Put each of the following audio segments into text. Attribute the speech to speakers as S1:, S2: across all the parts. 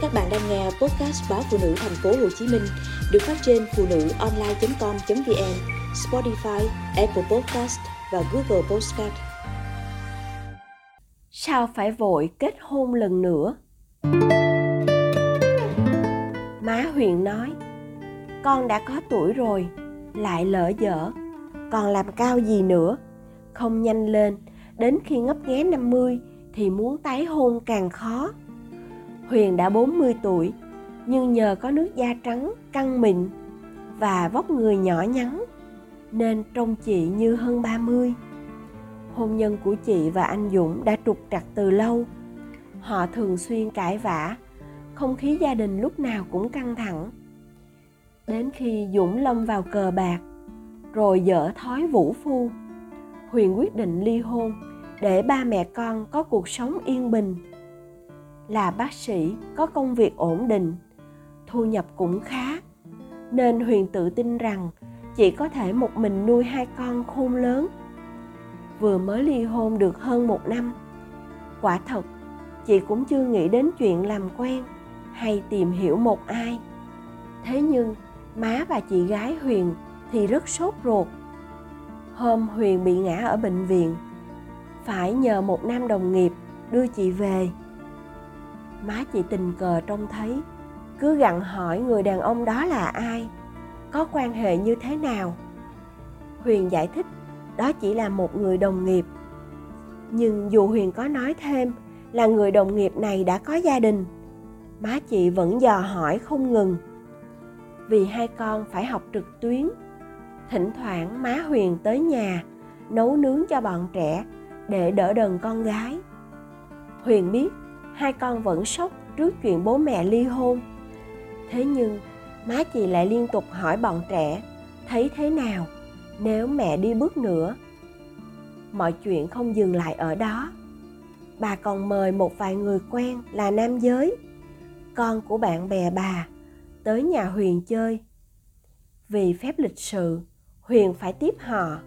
S1: Các bạn đang nghe podcast báo phụ nữ thành phố Hồ Chí Minh được phát trên phụ nữ online.com.vn, Spotify, Apple Podcast và Google Podcast.
S2: Sao phải vội kết hôn lần nữa? Má Huyền nói, con đã có tuổi rồi, lại lỡ dở, còn làm cao gì nữa, không nhanh lên, đến khi ngấp nghé 50 thì muốn tái hôn càng khó. Huyền đã 40 tuổi, nhưng nhờ có nước da trắng, căng mịn và vóc người nhỏ nhắn, nên trông chị như hơn 30. Hôn nhân của chị và anh Dũng đã trục trặc từ lâu. Họ thường xuyên cãi vã, không khí gia đình lúc nào cũng căng thẳng. Đến khi Dũng lâm vào cờ bạc, rồi dở thói vũ phu, Huyền quyết định ly hôn để ba mẹ con có cuộc sống yên bình là bác sĩ có công việc ổn định, thu nhập cũng khá. Nên huyền tự tin rằng chị có thể một mình nuôi hai con khôn lớn. Vừa mới ly hôn được hơn một năm, quả thật chị cũng chưa nghĩ đến chuyện làm quen hay tìm hiểu một ai. Thế nhưng má và chị gái huyền thì rất sốt ruột. Hôm huyền bị ngã ở bệnh viện, phải nhờ một nam đồng nghiệp đưa chị về má chị tình cờ trông thấy. Cứ gặn hỏi người đàn ông đó là ai, có quan hệ như thế nào. Huyền giải thích, đó chỉ là một người đồng nghiệp. Nhưng dù huyền có nói thêm là người đồng nghiệp này đã có gia đình, má chị vẫn dò hỏi không ngừng. Vì hai con phải học trực tuyến, thỉnh thoảng má huyền tới nhà, nấu nướng cho bọn trẻ để đỡ đần con gái. Huyền biết hai con vẫn sốc trước chuyện bố mẹ ly hôn. Thế nhưng, má chị lại liên tục hỏi bọn trẻ, thấy thế nào? Nếu mẹ đi bước nữa, mọi chuyện không dừng lại ở đó. Bà còn mời một vài người quen là nam giới, con của bạn bè bà, tới nhà huyền chơi. Vì phép lịch sự, huyền phải tiếp họ.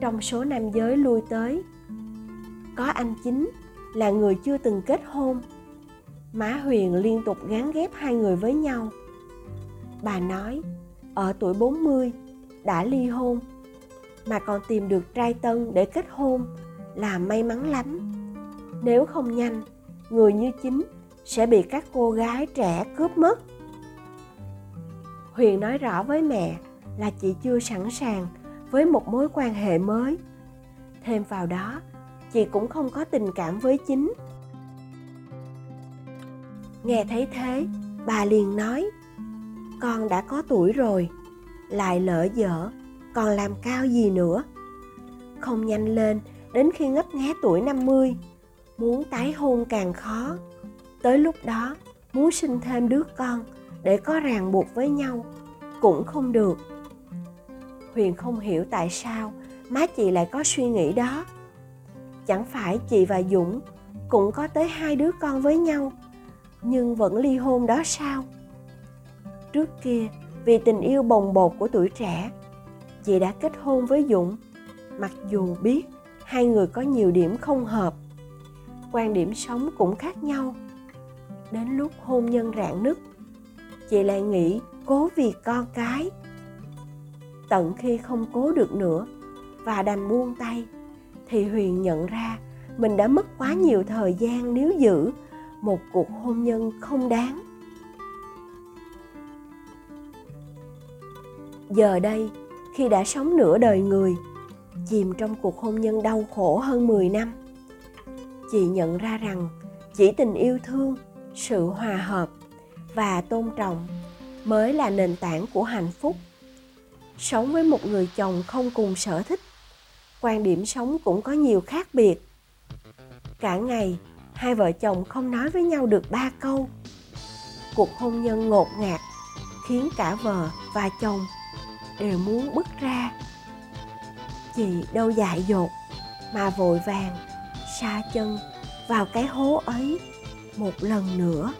S2: Trong số nam giới lui tới, có anh chính là người chưa từng kết hôn. Má huyền liên tục gán ghép hai người với nhau. Bà nói, ở tuổi 40 đã ly hôn, mà còn tìm được trai tân để kết hôn là may mắn lắm. Nếu không nhanh, người như chính sẽ bị các cô gái trẻ cướp mất. Huyền nói rõ với mẹ là chị chưa sẵn sàng với một mối quan hệ mới. Thêm vào đó chị cũng không có tình cảm với chính. Nghe thấy thế, bà liền nói, con đã có tuổi rồi, lại lỡ dở, còn làm cao gì nữa? Không nhanh lên, đến khi ngấp nghé tuổi 50 muốn tái hôn càng khó. Tới lúc đó, muốn sinh thêm đứa con để có ràng buộc với nhau cũng không được. Huyền không hiểu tại sao má chị lại có suy nghĩ đó chẳng phải chị và dũng cũng có tới hai đứa con với nhau, nhưng vẫn ly hôn đó sao? Trước kia, vì tình yêu bồng bột của tuổi trẻ, chị đã kết hôn với dũng. Mặc dù biết hai người có nhiều điểm không hợp, quan điểm sống cũng khác nhau. Đến lúc hôn nhân rạn nứt, chị lại nghĩ cố vì con cái. Tận khi không cố được nữa và đành buông tay thì huyền nhận ra mình đã mất quá nhiều thời gian nếu giữ một cuộc hôn nhân không đáng. Giờ đây, khi đã sống nửa đời người, chìm trong cuộc hôn nhân đau khổ hơn 10 năm, chị nhận ra rằng chỉ tình yêu thương, sự hòa hợp và tôn trọng mới là nền tảng của hạnh phúc. Sống với một người chồng không cùng sở thích quan điểm sống cũng có nhiều khác biệt. Cả ngày, hai vợ chồng không nói với nhau được ba câu. Cuộc hôn nhân ngột ngạt khiến cả vợ và chồng đều muốn bước ra. Chị đâu dại dột mà vội vàng sa chân vào cái hố ấy một lần nữa.